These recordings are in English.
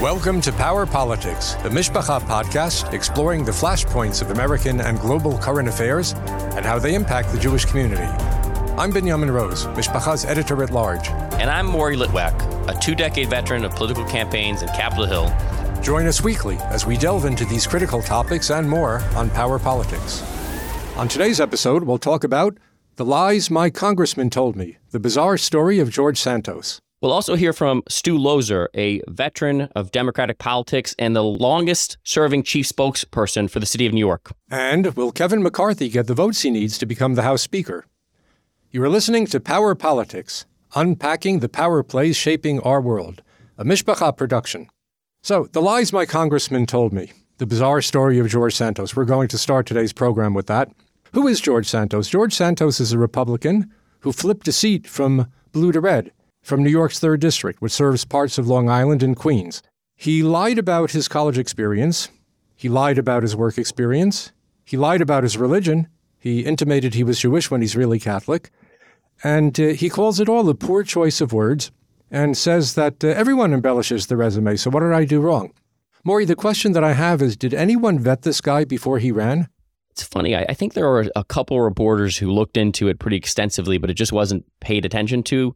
Welcome to Power Politics, the Mishpacha podcast exploring the flashpoints of American and global current affairs and how they impact the Jewish community. I'm Binyamin Rose, Mishpacha's editor at large. And I'm Maury Litwack, a two decade veteran of political campaigns in Capitol Hill. Join us weekly as we delve into these critical topics and more on Power Politics. On today's episode, we'll talk about The Lies My Congressman Told Me, the bizarre story of George Santos. We'll also hear from Stu Loeser, a veteran of Democratic politics and the longest serving chief spokesperson for the city of New York. And will Kevin McCarthy get the votes he needs to become the House Speaker? You are listening to Power Politics, unpacking the power plays shaping our world, a Mishpacha production. So, the lies my congressman told me, the bizarre story of George Santos. We're going to start today's program with that. Who is George Santos? George Santos is a Republican who flipped a seat from blue to red from New York's 3rd District, which serves parts of Long Island and Queens. He lied about his college experience. He lied about his work experience. He lied about his religion. He intimated he was Jewish when he's really Catholic. And uh, he calls it all a poor choice of words and says that uh, everyone embellishes the resume. So, what did I do wrong? Maury, the question that I have is Did anyone vet this guy before he ran? It's funny. I, I think there are a couple reporters who looked into it pretty extensively, but it just wasn't paid attention to.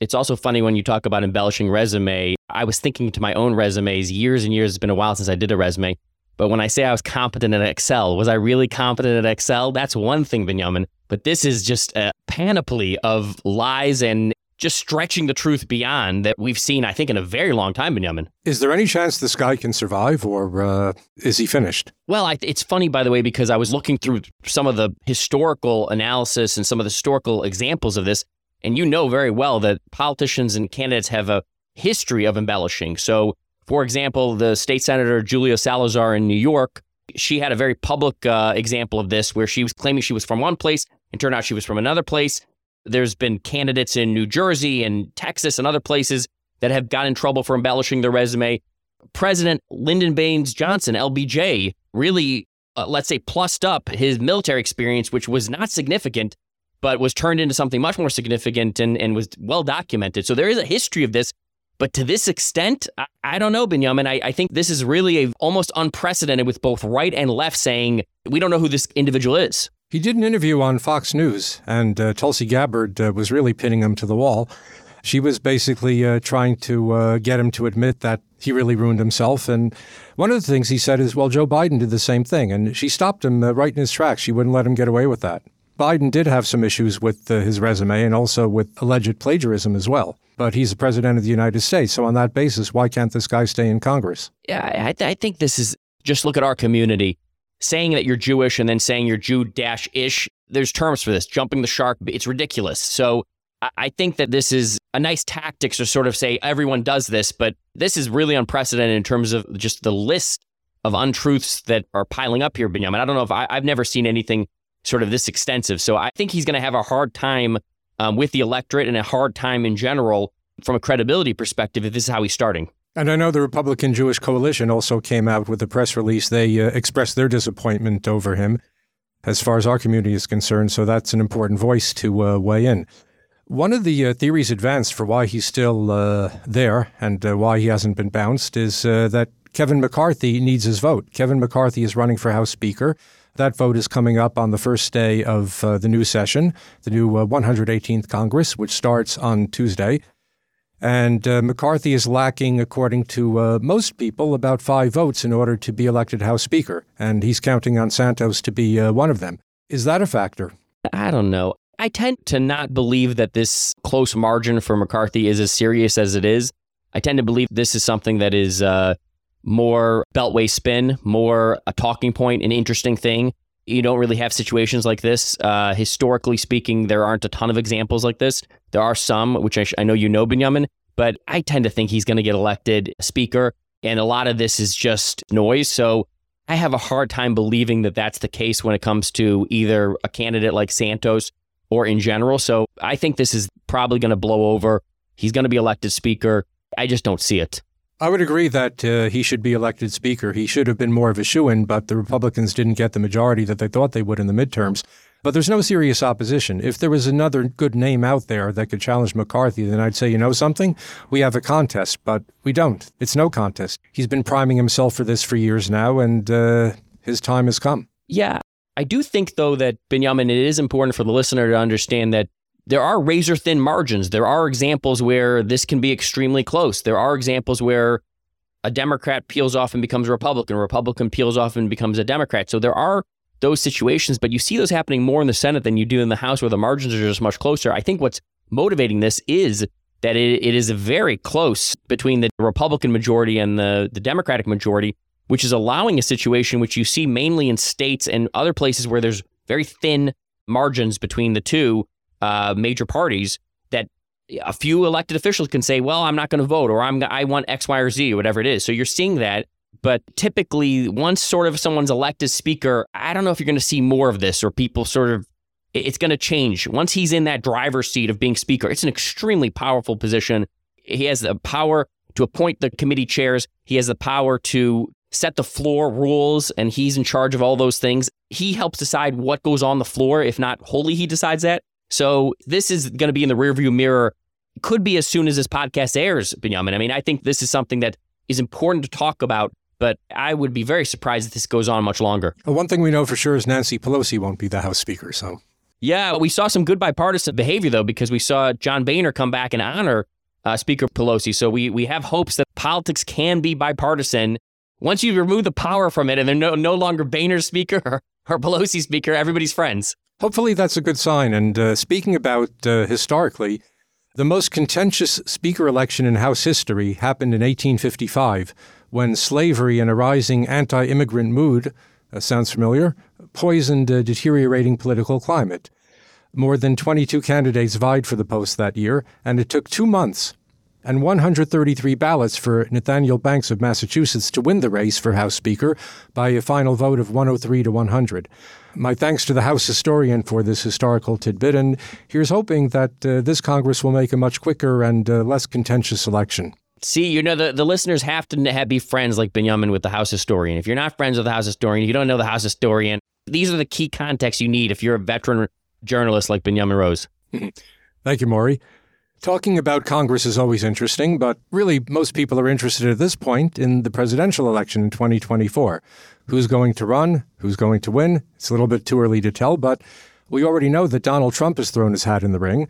It's also funny when you talk about embellishing resume. I was thinking to my own resumes years and years. It's been a while since I did a resume. But when I say I was competent at Excel, was I really competent at Excel? That's one thing, Binyamin. But this is just a panoply of lies and just stretching the truth beyond that we've seen, I think, in a very long time, Binyamin. Is there any chance this guy can survive, or uh, is he finished? Well, I, it's funny, by the way, because I was looking through some of the historical analysis and some of the historical examples of this. And you know very well that politicians and candidates have a history of embellishing. So, for example, the state senator Julia Salazar in New York, she had a very public uh, example of this where she was claiming she was from one place and turned out she was from another place. There's been candidates in New Jersey and Texas and other places that have got in trouble for embellishing their resume. President Lyndon Baines Johnson, LBJ, really, uh, let's say, plussed up his military experience, which was not significant but was turned into something much more significant and, and was well documented. So there is a history of this. But to this extent, I, I don't know, Binyamin. I, I think this is really a, almost unprecedented with both right and left saying, we don't know who this individual is. He did an interview on Fox News, and uh, Tulsi Gabbard uh, was really pinning him to the wall. She was basically uh, trying to uh, get him to admit that he really ruined himself. And one of the things he said is, well, Joe Biden did the same thing. And she stopped him uh, right in his tracks. She wouldn't let him get away with that. Biden did have some issues with uh, his resume and also with alleged plagiarism as well. But he's the president of the United States. So, on that basis, why can't this guy stay in Congress? Yeah, I, th- I think this is just look at our community. Saying that you're Jewish and then saying you're Jew dash ish, there's terms for this. Jumping the shark, it's ridiculous. So, I-, I think that this is a nice tactic to sort of say everyone does this, but this is really unprecedented in terms of just the list of untruths that are piling up here, Binyamin. I don't know if I, I've never seen anything sort of this extensive. So I think he's going to have a hard time um, with the electorate and a hard time in general from a credibility perspective if this is how he's starting. And I know the Republican Jewish Coalition also came out with a press release. They uh, expressed their disappointment over him as far as our community is concerned. So that's an important voice to uh, weigh in. One of the uh, theories advanced for why he's still uh, there and uh, why he hasn't been bounced is uh, that Kevin McCarthy needs his vote. Kevin McCarthy is running for House Speaker. That vote is coming up on the first day of uh, the new session, the new uh, 118th Congress, which starts on Tuesday. And uh, McCarthy is lacking, according to uh, most people, about five votes in order to be elected House Speaker. And he's counting on Santos to be uh, one of them. Is that a factor? I don't know. I tend to not believe that this close margin for McCarthy is as serious as it is. I tend to believe this is something that is uh, more beltway spin, more a talking point, an interesting thing. You don't really have situations like this. Uh, historically speaking, there aren't a ton of examples like this. There are some, which I, sh- I know you know, Binyamin, but I tend to think he's going to get elected speaker. And a lot of this is just noise. So I have a hard time believing that that's the case when it comes to either a candidate like Santos or in general. So I think this is probably going to blow over. He's going to be elected speaker. I just don't see it. I would agree that uh, he should be elected Speaker. He should have been more of a shoo in, but the Republicans didn't get the majority that they thought they would in the midterms. But there's no serious opposition. If there was another good name out there that could challenge McCarthy, then I'd say, you know something? We have a contest, but we don't. It's no contest. He's been priming himself for this for years now, and uh, his time has come. Yeah. I do think, though, that Benjamin, it is important for the listener to understand that there are razor thin margins. There are examples where this can be extremely close. There are examples where a Democrat peels off and becomes a Republican, a Republican peels off and becomes a Democrat. So there are those situations, but you see those happening more in the Senate than you do in the House where the margins are just much closer. I think what's motivating this is that it, it is very close between the Republican majority and the, the Democratic majority, which is allowing a situation which you see mainly in states and other places where there's very thin margins between the two uh, major parties that a few elected officials can say, well, I'm not going to vote or I'm, I want X, Y, or Z, or whatever it is. So you're seeing that. But typically, once sort of someone's elected speaker, I don't know if you're going to see more of this or people sort of, it's going to change. Once he's in that driver's seat of being speaker, it's an extremely powerful position. He has the power to appoint the committee chairs, he has the power to set the floor rules, and he's in charge of all those things. He helps decide what goes on the floor. If not wholly, he decides that. So this is going to be in the rearview mirror. Could be as soon as this podcast airs, Benjamin. I mean, I think this is something that is important to talk about, but I would be very surprised if this goes on much longer. Well, one thing we know for sure is Nancy Pelosi won't be the House Speaker. So, yeah, we saw some good bipartisan behavior though, because we saw John Boehner come back and honor uh, Speaker Pelosi. So we we have hopes that politics can be bipartisan. Once you remove the power from it, and they're no no longer Boehner Speaker or, or Pelosi Speaker, everybody's friends. Hopefully, that's a good sign. And uh, speaking about uh, historically, the most contentious speaker election in House history happened in 1855 when slavery and a rising anti immigrant mood, uh, sounds familiar, poisoned a deteriorating political climate. More than 22 candidates vied for the post that year, and it took two months and 133 ballots for Nathaniel Banks of Massachusetts to win the race for House Speaker by a final vote of 103 to 100. My thanks to the House historian for this historical tidbit, and here's hoping that uh, this Congress will make a much quicker and uh, less contentious election. See, you know, the, the listeners have to have, be friends like Benjamin with the House historian. If you're not friends with the House historian, you don't know the House historian. These are the key contexts you need if you're a veteran journalist like Benjamin Rose. Thank you, Maury. Talking about Congress is always interesting, but really, most people are interested at this point in the presidential election in 2024. Who's going to run? Who's going to win? It's a little bit too early to tell, but we already know that Donald Trump has thrown his hat in the ring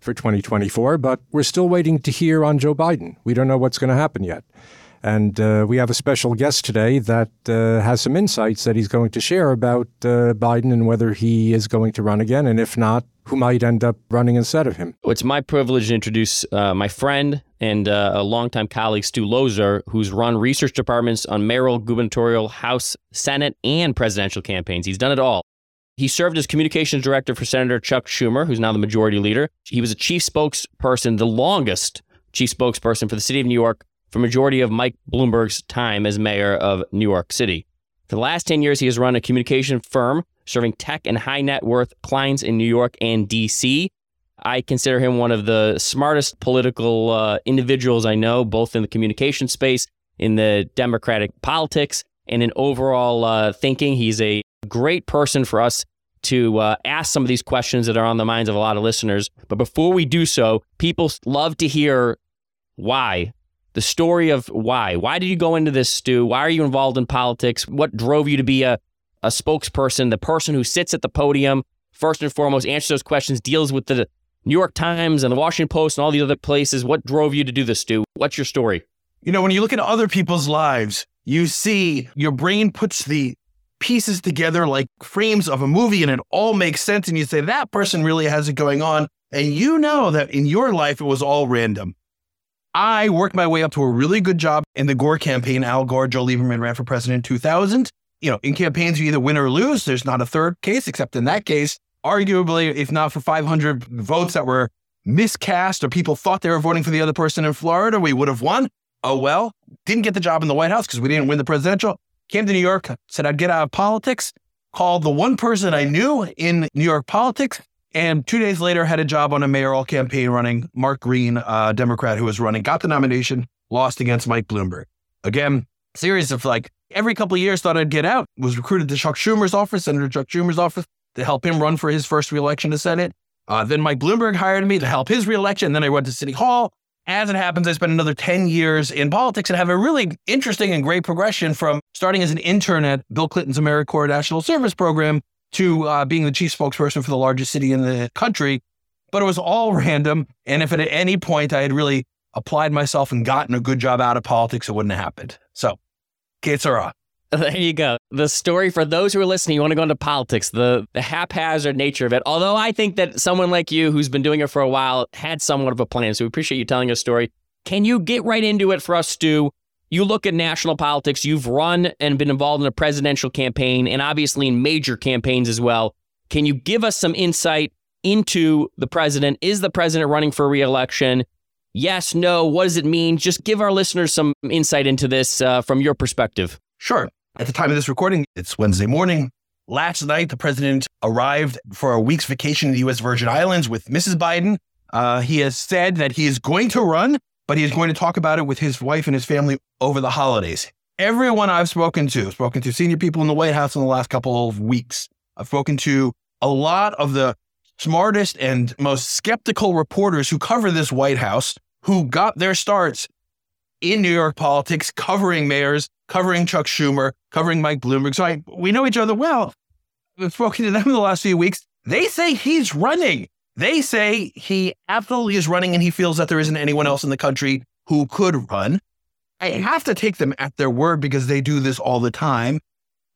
for 2024, but we're still waiting to hear on Joe Biden. We don't know what's going to happen yet. And uh, we have a special guest today that uh, has some insights that he's going to share about uh, Biden and whether he is going to run again. And if not, who might end up running instead of him. Well, it's my privilege to introduce uh, my friend and uh, a longtime colleague, Stu Loeser, who's run research departments on mayoral, gubernatorial, House, Senate, and presidential campaigns. He's done it all. He served as communications director for Senator Chuck Schumer, who's now the majority leader. He was a chief spokesperson, the longest chief spokesperson for the city of New York for majority of Mike Bloomberg's time as mayor of New York City. For the last 10 years, he has run a communication firm serving tech and high net worth clients in New York and DC. I consider him one of the smartest political uh, individuals I know, both in the communication space, in the Democratic politics, and in overall uh, thinking. He's a great person for us to uh, ask some of these questions that are on the minds of a lot of listeners. But before we do so, people love to hear why the story of why. Why did you go into this, Stu? Why are you involved in politics? What drove you to be a, a spokesperson, the person who sits at the podium, first and foremost, answers those questions, deals with the New York Times and the Washington Post and all the other places. What drove you to do this, Stu? What's your story? You know, when you look at other people's lives, you see your brain puts the pieces together like frames of a movie and it all makes sense. And you say, that person really has it going on. And you know that in your life, it was all random. I worked my way up to a really good job in the Gore campaign. Al Gore, Joe Lieberman ran for president in 2000. You know, in campaigns, you either win or lose. There's not a third case, except in that case, arguably, if not for 500 votes that were miscast or people thought they were voting for the other person in Florida, we would have won. Oh, well, didn't get the job in the White House because we didn't win the presidential. Came to New York, said I'd get out of politics, called the one person I knew in New York politics, and two days later, had a job on a mayoral campaign running. Mark Green, a Democrat who was running, got the nomination, lost against Mike Bloomberg. Again, series of like every couple of years thought I'd get out, was recruited to Chuck Schumer's office, Senator Chuck Schumer's office, to help him run for his first reelection to Senate. Uh, then Mike Bloomberg hired me to help his reelection. Then I went to City Hall. As it happens, I spent another 10 years in politics and have a really interesting and great progression from starting as an intern at Bill Clinton's AmeriCorps National Service Program to uh, being the chief spokesperson for the largest city in the country. But it was all random. And if at any point I had really applied myself and gotten a good job out of politics, it wouldn't have happened. So, que. There you go. The story for those who are listening, you want to go into politics, the, the haphazard nature of it. Although I think that someone like you who's been doing it for a while had somewhat of a plan. So we appreciate you telling a story. Can you get right into it for us, Stu? You look at national politics, you've run and been involved in a presidential campaign and obviously in major campaigns as well. Can you give us some insight into the president? Is the president running for reelection? Yes, no. What does it mean? Just give our listeners some insight into this uh, from your perspective. Sure. At the time of this recording, it's Wednesday morning. Last night, the president arrived for a week's vacation in the U.S. Virgin Islands with Mrs. Biden. Uh, he has said that he is going to run, but he's going to talk about it with his wife and his family over the holidays. Everyone I've spoken to, spoken to senior people in the White House in the last couple of weeks. I've spoken to a lot of the smartest and most skeptical reporters who cover this White House, who got their starts in New York politics, covering mayors, covering Chuck Schumer, covering Mike Bloomberg. So I, we know each other well. I've spoken to them in the last few weeks. They say he's running. They say he absolutely is running and he feels that there isn't anyone else in the country who could run. I have to take them at their word because they do this all the time.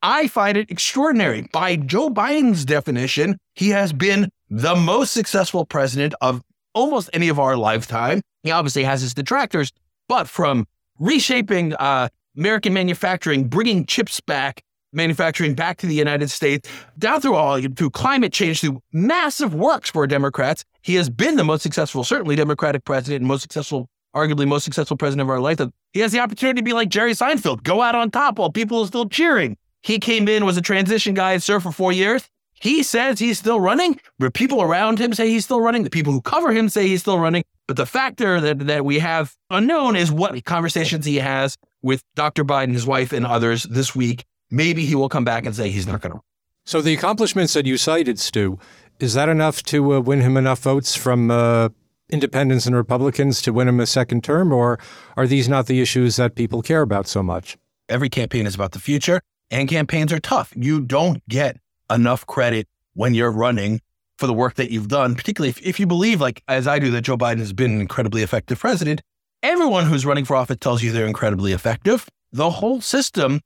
I find it extraordinary. By Joe Biden's definition, he has been the most successful president of almost any of our lifetime. He obviously has his detractors, but from reshaping uh, American manufacturing, bringing chips back, manufacturing back to the United States, down through all through climate change, through massive works for Democrats, he has been the most successful, certainly Democratic president, and most successful, arguably most successful president of our lifetime. He has the opportunity to be like Jerry Seinfeld, go out on top while people are still cheering. He came in, was a transition guy, served for four years. He says he's still running. The people around him say he's still running. The people who cover him say he's still running. But the factor that, that we have unknown is what conversations he has with Dr. Biden, his wife, and others this week. Maybe he will come back and say he's not going to. So the accomplishments that you cited, Stu, is that enough to uh, win him enough votes from uh, independents and Republicans to win him a second term, or are these not the issues that people care about so much? Every campaign is about the future, and campaigns are tough. You don't get enough credit when you're running for the work that you've done, particularly if, if you believe, like as I do, that Joe Biden has been an incredibly effective president. Everyone who's running for office tells you they're incredibly effective. The whole system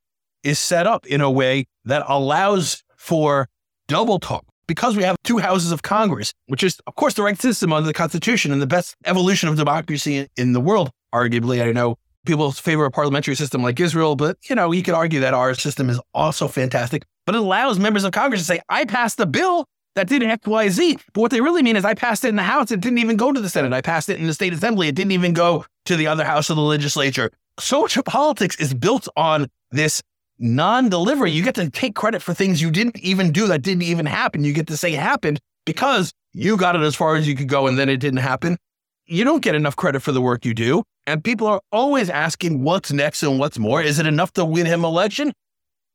is set up in a way that allows for double talk because we have two houses of Congress, which is, of course, the right system under the Constitution and the best evolution of democracy in the world. Arguably, I know people favor a parliamentary system like Israel, but you know, you could argue that our system is also fantastic. But it allows members of Congress to say, I passed the bill that did X, Y, Z. But what they really mean is I passed it in the House. It didn't even go to the Senate. I passed it in the state assembly. It didn't even go to the other house of the legislature. So much of politics is built on this non-delivery. You get to take credit for things you didn't even do that didn't even happen. You get to say happened because you got it as far as you could go and then it didn't happen. You don't get enough credit for the work you do. And people are always asking what's next and what's more. Is it enough to win him election?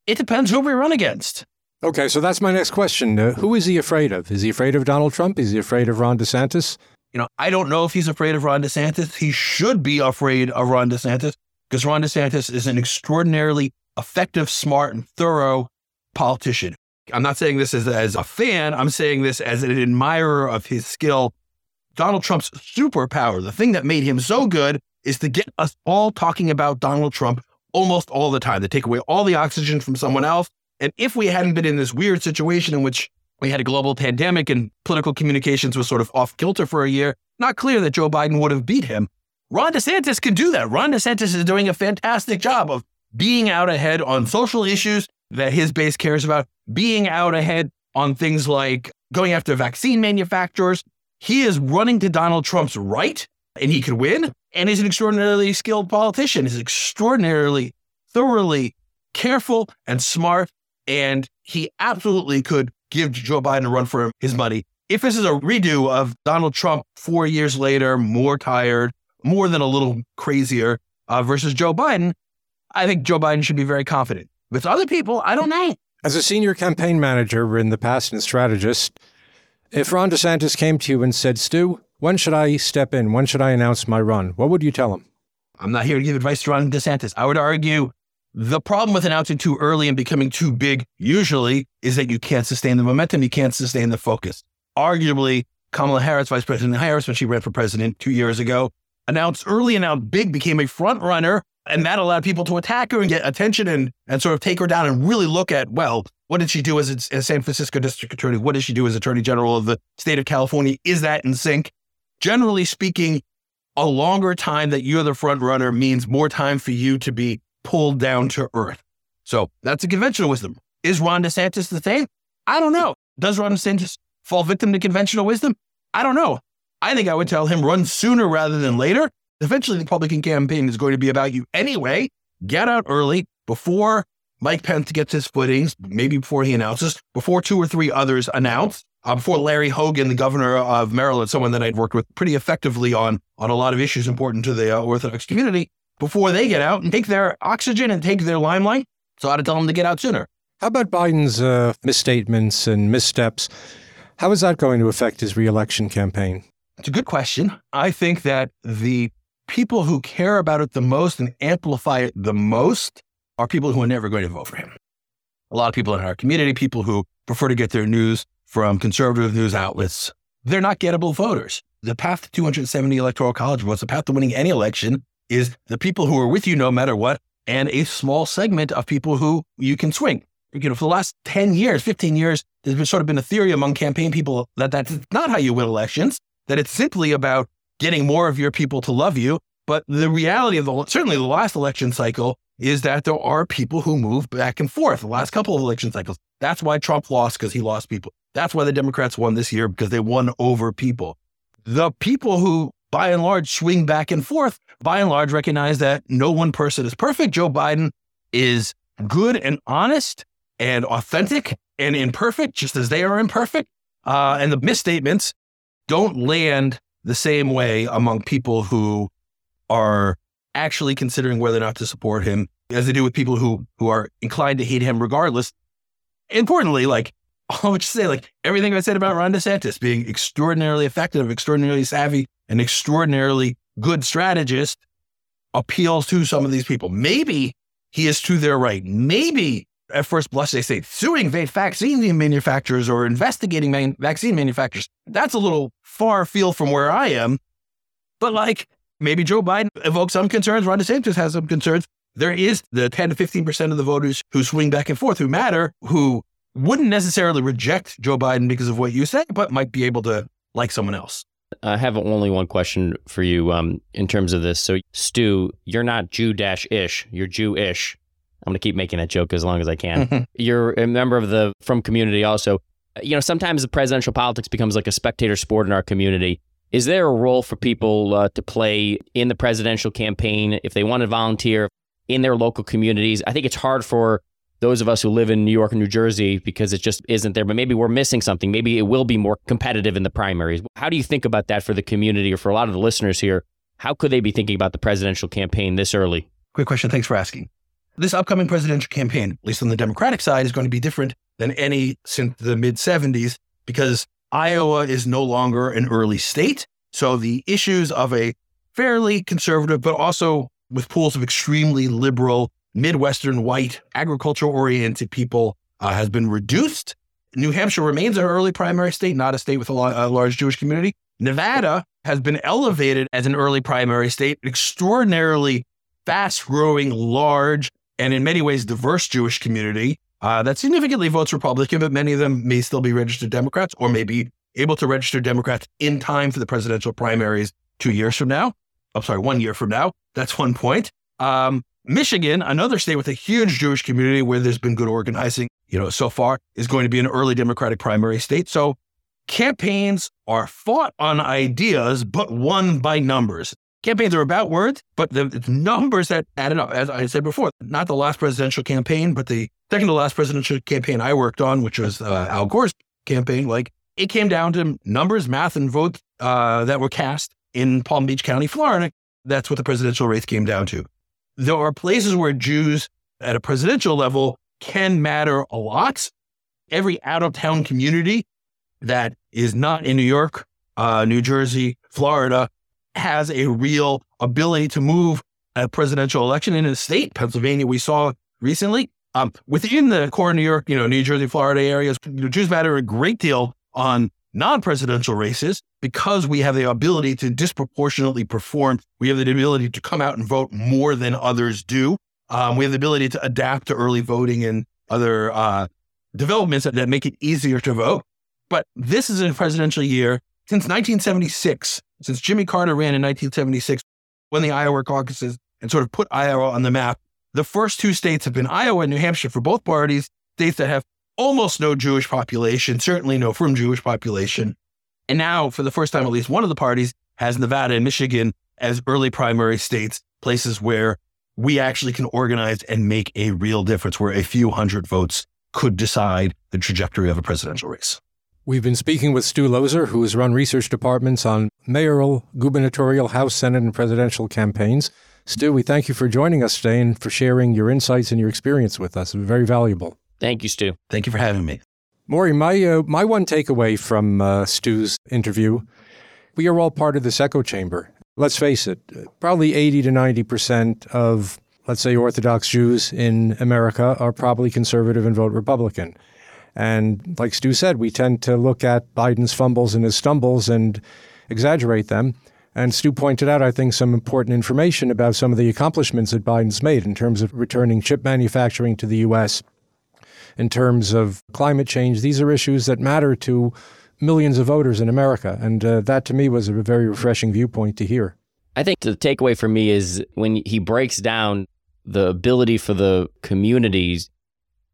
It depends who we run against. Okay, so that's my next question. Uh, who is he afraid of? Is he afraid of Donald Trump? Is he afraid of Ron DeSantis? You know, I don't know if he's afraid of Ron DeSantis. He should be afraid of Ron DeSantis because Ron DeSantis is an extraordinarily effective, smart, and thorough politician. I'm not saying this as, as a fan, I'm saying this as an admirer of his skill. Donald Trump's superpower, the thing that made him so good, is to get us all talking about Donald Trump almost all the time, to take away all the oxygen from someone else. And if we hadn't been in this weird situation in which we had a global pandemic and political communications was sort of off kilter for a year, not clear that Joe Biden would have beat him. Ron DeSantis can do that. Ron DeSantis is doing a fantastic job of being out ahead on social issues that his base cares about, being out ahead on things like going after vaccine manufacturers. He is running to Donald Trump's right and he could win. And he's an extraordinarily skilled politician. He's extraordinarily, thoroughly careful and smart. And he absolutely could give Joe Biden a run for his money. If this is a redo of Donald Trump four years later, more tired, more than a little crazier, uh, versus Joe Biden, I think Joe Biden should be very confident. With other people, I don't know. As a senior campaign manager in the past and strategist, if Ron DeSantis came to you and said, Stu, when should I step in? When should I announce my run? What would you tell him? I'm not here to give advice to Ron DeSantis. I would argue the problem with announcing too early and becoming too big usually is that you can't sustain the momentum, you can't sustain the focus. Arguably, Kamala Harris, Vice President Harris, when she ran for president two years ago, announced early, announced big, became a front runner, and that allowed people to attack her and get attention and, and sort of take her down and really look at, well, what did she do as, as San Francisco District Attorney? What did she do as Attorney General of the state of California? Is that in sync? Generally speaking, a longer time that you're the front runner means more time for you to be pulled down to earth. So that's a conventional wisdom. Is Ron DeSantis the same? I don't know. Does Ron DeSantis fall victim to conventional wisdom? I don't know. I think I would tell him run sooner rather than later. Eventually, the Republican campaign is going to be about you anyway. Get out early before Mike Pence gets his footings, maybe before he announces, before two or three others announce, uh, before Larry Hogan, the governor of Maryland, someone that I'd worked with pretty effectively on on a lot of issues important to the uh, Orthodox community, before they get out and take their oxygen and take their limelight. So I ought to tell them to get out sooner. How about Biden's uh, misstatements and missteps? How is that going to affect his reelection campaign? It's a good question. I think that the people who care about it the most and amplify it the most are people who are never going to vote for him. A lot of people in our community, people who prefer to get their news from conservative news outlets, they're not gettable voters. The path to 270 electoral college votes, the path to winning any election is the people who are with you no matter what, and a small segment of people who you can swing. You know, for the last 10 years, 15 years, there's been sort of been a theory among campaign people that that's not how you win elections, that it's simply about getting more of your people to love you. But the reality of the, certainly the last election cycle is that there are people who move back and forth the last couple of election cycles. That's why Trump lost because he lost people. That's why the Democrats won this year because they won over people. The people who by and large swing back and forth, by and large recognize that no one person is perfect. Joe Biden is good and honest and authentic and imperfect, just as they are imperfect. Uh, and the misstatements don't land the same way among people who are actually considering whether or not to support him as they do with people who who are inclined to hate him regardless. Importantly, like I would say, like everything I said about Ron DeSantis being extraordinarily effective, extraordinarily savvy, and extraordinarily good strategist appeals to some of these people. Maybe he is to their right. Maybe at first blush they say suing vaccine manufacturers or investigating man- vaccine manufacturers. That's a little far field from where I am. But like maybe Joe Biden evokes some concerns. Ron DeSantis has some concerns. There is the 10 to 15% of the voters who swing back and forth, who matter, who wouldn't necessarily reject Joe Biden because of what you say, but might be able to like someone else. I have only one question for you um, in terms of this. So, Stu, you're not Jew ish, you're Jewish. I'm going to keep making that joke as long as I can. Mm-hmm. You're a member of the frum community also. You know, sometimes the presidential politics becomes like a spectator sport in our community. Is there a role for people uh, to play in the presidential campaign if they want to volunteer in their local communities? I think it's hard for those of us who live in New York and New Jersey because it just isn't there. But maybe we're missing something. Maybe it will be more competitive in the primaries. How do you think about that for the community or for a lot of the listeners here? How could they be thinking about the presidential campaign this early? Quick question. Thanks for asking. This upcoming presidential campaign, at least on the Democratic side, is going to be different than any since the mid 70s because Iowa is no longer an early state. So the issues of a fairly conservative, but also with pools of extremely liberal Midwestern white agriculture oriented people uh, has been reduced. New Hampshire remains an early primary state, not a state with a, a large Jewish community. Nevada has been elevated as an early primary state, an extraordinarily fast growing, large, and in many ways diverse Jewish community uh, that significantly votes Republican, but many of them may still be registered Democrats or may be able to register Democrats in time for the presidential primaries two years from now. I'm sorry, one year from now. That's one point. Um, Michigan, another state with a huge Jewish community where there's been good organizing, you know, so far, is going to be an early Democratic primary state. So campaigns are fought on ideas, but won by numbers. Campaigns are about words, but the numbers that added up, as I said before, not the last presidential campaign, but the second to last presidential campaign I worked on, which was uh, Al Gore's campaign, like it came down to numbers, math, and votes uh, that were cast in Palm Beach County, Florida. That's what the presidential race came down to. there are places where Jews at a presidential level can matter a lot. Every out of town community that is not in New York, uh, New Jersey, Florida has a real ability to move a presidential election in a state. Pennsylvania, we saw recently. Um, within the core New York, you know, New Jersey, Florida areas, Jews matter a great deal on non-presidential races because we have the ability to disproportionately perform. We have the ability to come out and vote more than others do. Um, we have the ability to adapt to early voting and other uh, developments that, that make it easier to vote. But this is a presidential year since 1976, since Jimmy Carter ran in 1976, when the Iowa caucuses and sort of put Iowa on the map. The first two states have been Iowa and New Hampshire for both parties, states that have almost no Jewish population, certainly no frum Jewish population. And now, for the first time, at least one of the parties has Nevada and Michigan as early primary states, places where we actually can organize and make a real difference, where a few hundred votes could decide the trajectory of a presidential race. We've been speaking with Stu Loeser, who has run research departments on mayoral, gubernatorial, House, Senate, and presidential campaigns. Stu, we thank you for joining us today and for sharing your insights and your experience with us. Very valuable. Thank you, Stu. Thank you for having me. Maury, my, uh, my one takeaway from uh, Stu's interview we are all part of this echo chamber. Let's face it, probably 80 to 90% of, let's say, Orthodox Jews in America are probably conservative and vote Republican. And like Stu said, we tend to look at Biden's fumbles and his stumbles and exaggerate them. And Stu pointed out, I think, some important information about some of the accomplishments that Biden's made in terms of returning chip manufacturing to the U.S., in terms of climate change. These are issues that matter to millions of voters in America. And uh, that to me was a very refreshing viewpoint to hear. I think the takeaway for me is when he breaks down the ability for the communities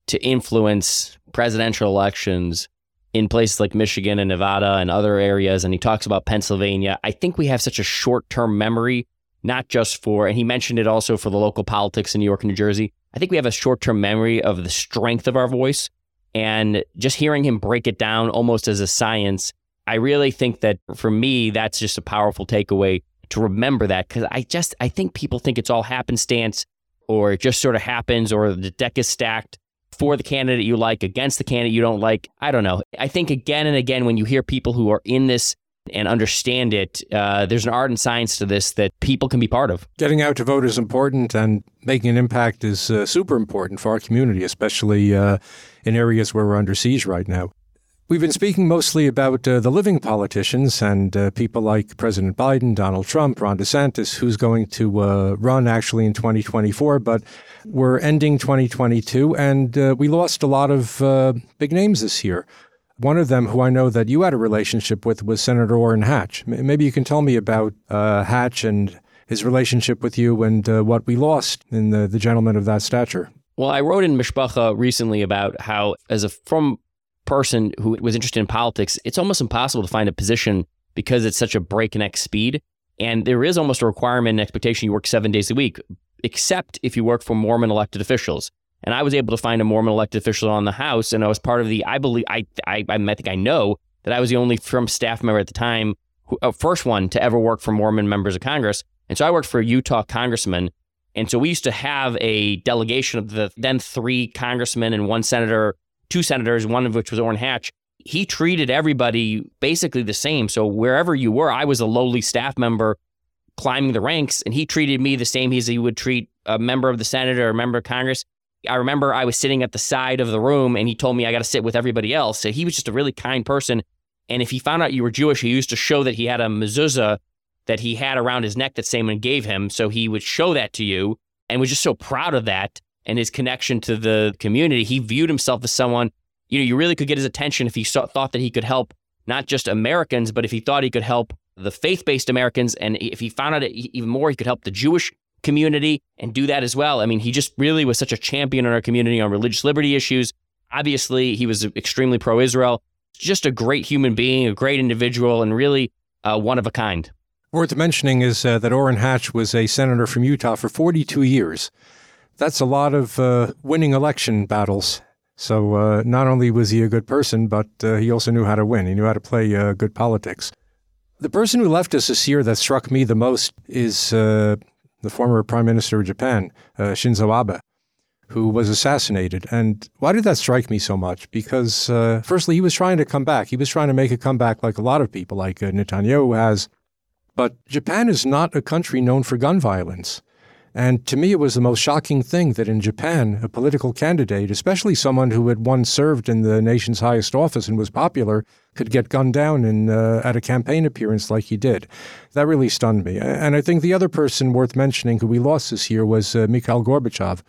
to influence presidential elections in places like Michigan and Nevada and other areas. And he talks about Pennsylvania. I think we have such a short term memory, not just for, and he mentioned it also for the local politics in New York and New Jersey. I think we have a short term memory of the strength of our voice. And just hearing him break it down almost as a science, I really think that for me, that's just a powerful takeaway to remember that because I just, I think people think it's all happenstance or it just sort of happens or the deck is stacked for the candidate you like, against the candidate you don't like. I don't know. I think again and again, when you hear people who are in this and understand it, uh, there's an art and science to this that people can be part of. Getting out to vote is important, and making an impact is uh, super important for our community, especially uh, in areas where we're under siege right now. We've been speaking mostly about uh, the living politicians and uh, people like President Biden, Donald Trump, Ron DeSantis, who's going to uh, run actually in 2024. But we're ending 2022, and uh, we lost a lot of uh, big names this year. One of them, who I know that you had a relationship with, was Senator Orrin Hatch. Maybe you can tell me about uh, Hatch and his relationship with you and what we lost in the, the gentleman of that stature. Well, I wrote in Mishpacha recently about how, as a from person who was interested in politics, it's almost impossible to find a position because it's such a breakneck speed. And there is almost a requirement and expectation you work seven days a week, except if you work for Mormon elected officials. And I was able to find a Mormon elected official on the House, and I was part of the. I believe I I I think I know that I was the only frum staff member at the time, who, uh, first one to ever work for Mormon members of Congress. And so I worked for a Utah congressman, and so we used to have a delegation of the then three congressmen and one senator two senators, one of which was Orrin Hatch. He treated everybody basically the same. So wherever you were, I was a lowly staff member climbing the ranks, and he treated me the same as he would treat a member of the Senate or a member of Congress. I remember I was sitting at the side of the room and he told me I got to sit with everybody else. So he was just a really kind person. And if he found out you were Jewish, he used to show that he had a mezuzah that he had around his neck that Simon gave him. So he would show that to you and was just so proud of that and his connection to the community, he viewed himself as someone, you know, you really could get his attention if he saw, thought that he could help not just Americans, but if he thought he could help the faith based Americans. And if he found out even more, he could help the Jewish community and do that as well. I mean, he just really was such a champion in our community on religious liberty issues. Obviously, he was extremely pro Israel. Just a great human being, a great individual, and really uh, one of a kind. Worth mentioning is uh, that Orrin Hatch was a senator from Utah for 42 years that's a lot of uh, winning election battles. So uh, not only was he a good person, but uh, he also knew how to win. He knew how to play uh, good politics. The person who left us this year that struck me the most is uh, the former Prime Minister of Japan, uh, Shinzo Abe, who was assassinated. And why did that strike me so much? Because, firstly, he was trying to come back. He was trying to make a comeback like a lot of people, like Netanyahu has. But Japan is not a country known for gun violence. And to me, it was the most shocking thing that in Japan, a political candidate, especially someone who had once served in the nation's highest office and was popular, could get gunned down in, uh, at a campaign appearance like he did. That really stunned me. And I think the other person worth mentioning who we lost this year was uh, Mikhail Gorbachev.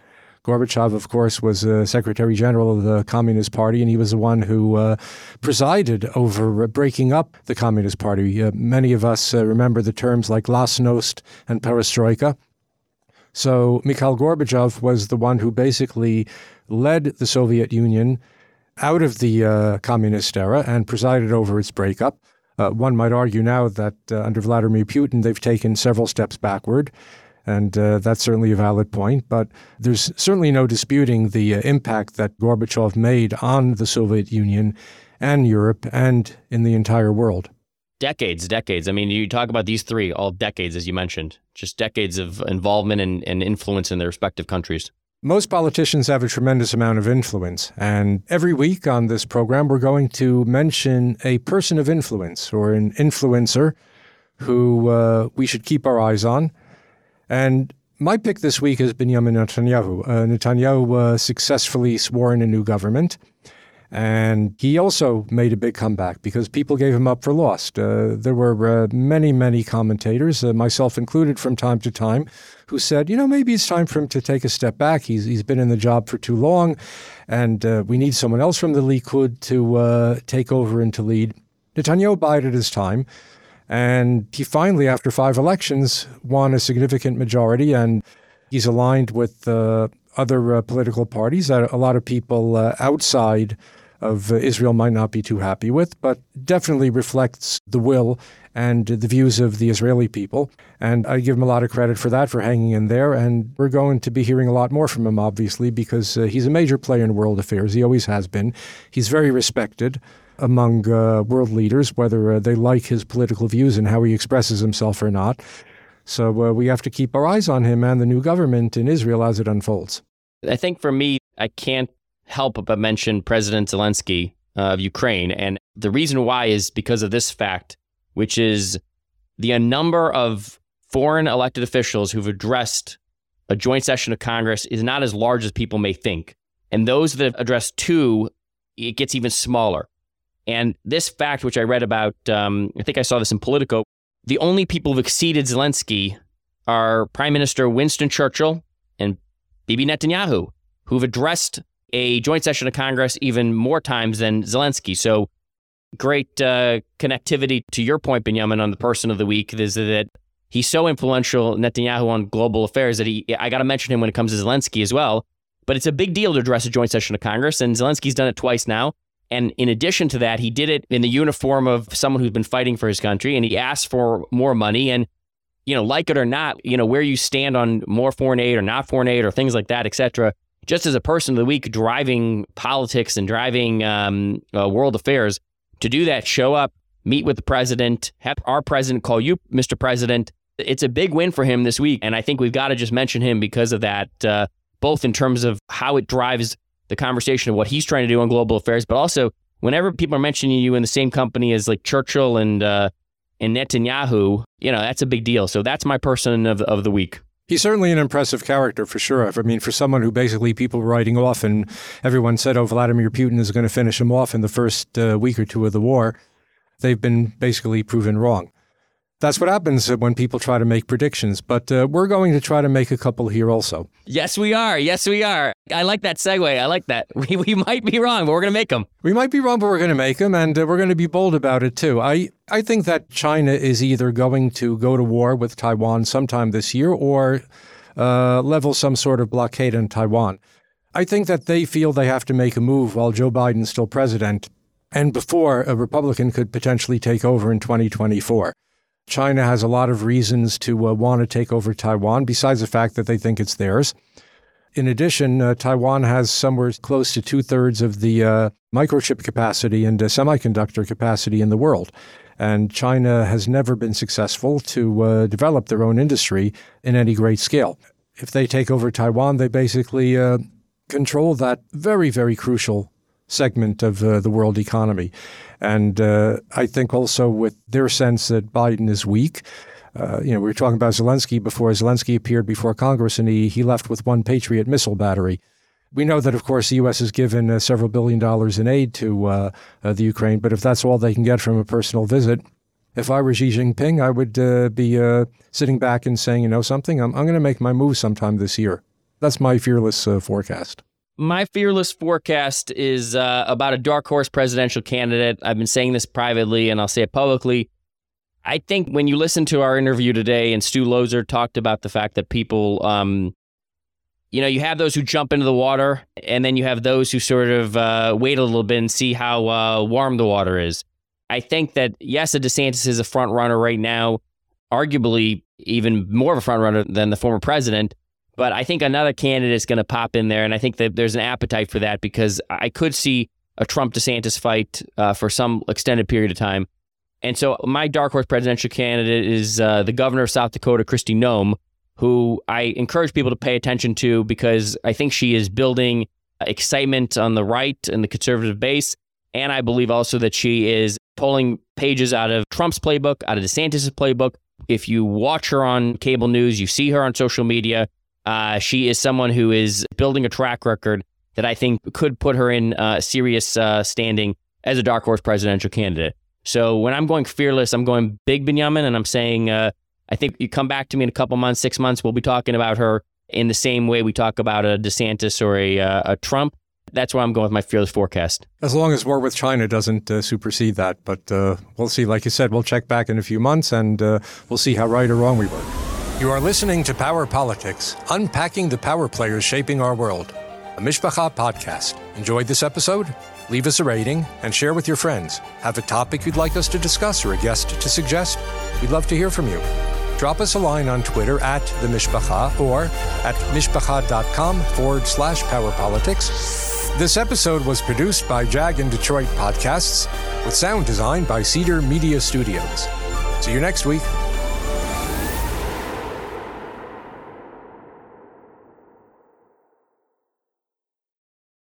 Gorbachev, of course, was uh, Secretary General of the Communist Party, and he was the one who uh, presided over breaking up the Communist Party. Uh, many of us uh, remember the terms like glasnost and perestroika. So Mikhail Gorbachev was the one who basically led the Soviet Union out of the uh, communist era and presided over its breakup. Uh, one might argue now that uh, under Vladimir Putin, they've taken several steps backward, and uh, that's certainly a valid point. But there's certainly no disputing the uh, impact that Gorbachev made on the Soviet Union and Europe and in the entire world decades, decades. I mean, you talk about these three, all decades, as you mentioned, just decades of involvement and, and influence in their respective countries. Most politicians have a tremendous amount of influence. And every week on this program, we're going to mention a person of influence or an influencer who uh, we should keep our eyes on. And my pick this week has been Benjamin Netanyahu. Uh, Netanyahu uh, successfully swore in a new government. And he also made a big comeback because people gave him up for lost. Uh, there were uh, many, many commentators, uh, myself included from time to time, who said, you know, maybe it's time for him to take a step back. He's, he's been in the job for too long, and uh, we need someone else from the Likud to uh, take over and to lead. Netanyahu bided his time, and he finally, after five elections, won a significant majority, and he's aligned with uh, other political parties that a lot of people outside of uh, Israel might not be too happy with, but definitely reflects the will and the views of the Israeli people. And I give him a lot of credit for that, for hanging in there. And we're going to be hearing a lot more from him, obviously, because uh, he's a major player in world affairs. He always has been. He's very respected among uh, world leaders, whether uh, they like his political views and how he expresses himself or not. So uh, we have to keep our eyes on him and the new government in Israel as it unfolds. I think for me, I can't help but mention President Zelensky of Ukraine. And the reason why is because of this fact, which is the number of foreign elected officials who've addressed a joint session of Congress is not as large as people may think. And those that have addressed two, it gets even smaller. And this fact, which I read about, um, I think I saw this in Politico, the only people who've exceeded Zelensky are Prime Minister Winston Churchill Bibi Netanyahu, who've addressed a joint session of Congress even more times than Zelensky. So great uh, connectivity to your point, Benjamin, on the person of the week is that he's so influential, Netanyahu, on global affairs that he, I got to mention him when it comes to Zelensky as well. But it's a big deal to address a joint session of Congress, and Zelensky's done it twice now. And in addition to that, he did it in the uniform of someone who's been fighting for his country, and he asked for more money. And you know, like it or not, you know, where you stand on more foreign aid or not foreign aid or things like that, et cetera, just as a person of the week driving politics and driving um, uh, world affairs, to do that, show up, meet with the president, have our president call you Mr. President. It's a big win for him this week. And I think we've got to just mention him because of that, uh, both in terms of how it drives the conversation of what he's trying to do on global affairs, but also whenever people are mentioning you in the same company as like Churchill and uh, and Netanyahu, you know, that's a big deal. So that's my person of, of the week. He's certainly an impressive character for sure. I mean, for someone who basically people were writing off and everyone said, oh, Vladimir Putin is going to finish him off in the first uh, week or two of the war, they've been basically proven wrong. That's what happens when people try to make predictions. But uh, we're going to try to make a couple here also. Yes, we are. Yes, we are. I like that segue. I like that. We, we might be wrong, but we're going to make them. We might be wrong, but we're going to make them, and uh, we're going to be bold about it too. I, I think that China is either going to go to war with Taiwan sometime this year or uh, level some sort of blockade on Taiwan. I think that they feel they have to make a move while Joe Biden's still president and before a Republican could potentially take over in 2024. China has a lot of reasons to uh, want to take over Taiwan, besides the fact that they think it's theirs. In addition, uh, Taiwan has somewhere close to two thirds of the uh, microchip capacity and uh, semiconductor capacity in the world. And China has never been successful to uh, develop their own industry in any great scale. If they take over Taiwan, they basically uh, control that very, very crucial segment of uh, the world economy. And uh, I think also with their sense that Biden is weak, uh, you know, we were talking about Zelensky before. Zelensky appeared before Congress and he, he left with one Patriot missile battery. We know that, of course, the U.S. has given uh, several billion dollars in aid to uh, uh, the Ukraine, but if that's all they can get from a personal visit, if I were Xi Jinping, I would be sitting back and saying, you know something, I'm, I'm going to make my move sometime this year. That's my fearless forecast. My fearless forecast is about a dark horse presidential candidate. I've been saying this privately and I'll say it publicly. I think when you listen to our interview today and Stu Loeser talked about the fact that people um, you know, you have those who jump into the water, and then you have those who sort of uh, wait a little bit and see how uh, warm the water is. I think that yes, a DeSantis is a front runner right now, arguably even more of a front runner than the former president. But I think another candidate is going to pop in there, and I think that there's an appetite for that because I could see a Trump DeSantis fight uh, for some extended period of time. And so my dark horse presidential candidate is uh, the governor of South Dakota, Kristi Noem who I encourage people to pay attention to because I think she is building excitement on the right and the conservative base. And I believe also that she is pulling pages out of Trump's playbook, out of DeSantis' playbook. If you watch her on cable news, you see her on social media, uh, she is someone who is building a track record that I think could put her in uh, serious uh, standing as a dark horse presidential candidate. So when I'm going fearless, I'm going big Benjamin, and I'm saying uh, I think you come back to me in a couple months, six months, we'll be talking about her in the same way we talk about a DeSantis or a, uh, a Trump. That's why I'm going with my fearless forecast. As long as war with China doesn't uh, supersede that. But uh, we'll see. Like you said, we'll check back in a few months and uh, we'll see how right or wrong we were. You are listening to Power Politics, unpacking the power players shaping our world. A Mishpacha podcast. Enjoyed this episode? Leave us a rating and share with your friends. Have a topic you'd like us to discuss or a guest to suggest? We'd love to hear from you drop us a line on Twitter at the Mishpacha or at mishpacha.com forward slash power politics. This episode was produced by Jag and Detroit Podcasts with sound design by Cedar Media Studios. See you next week.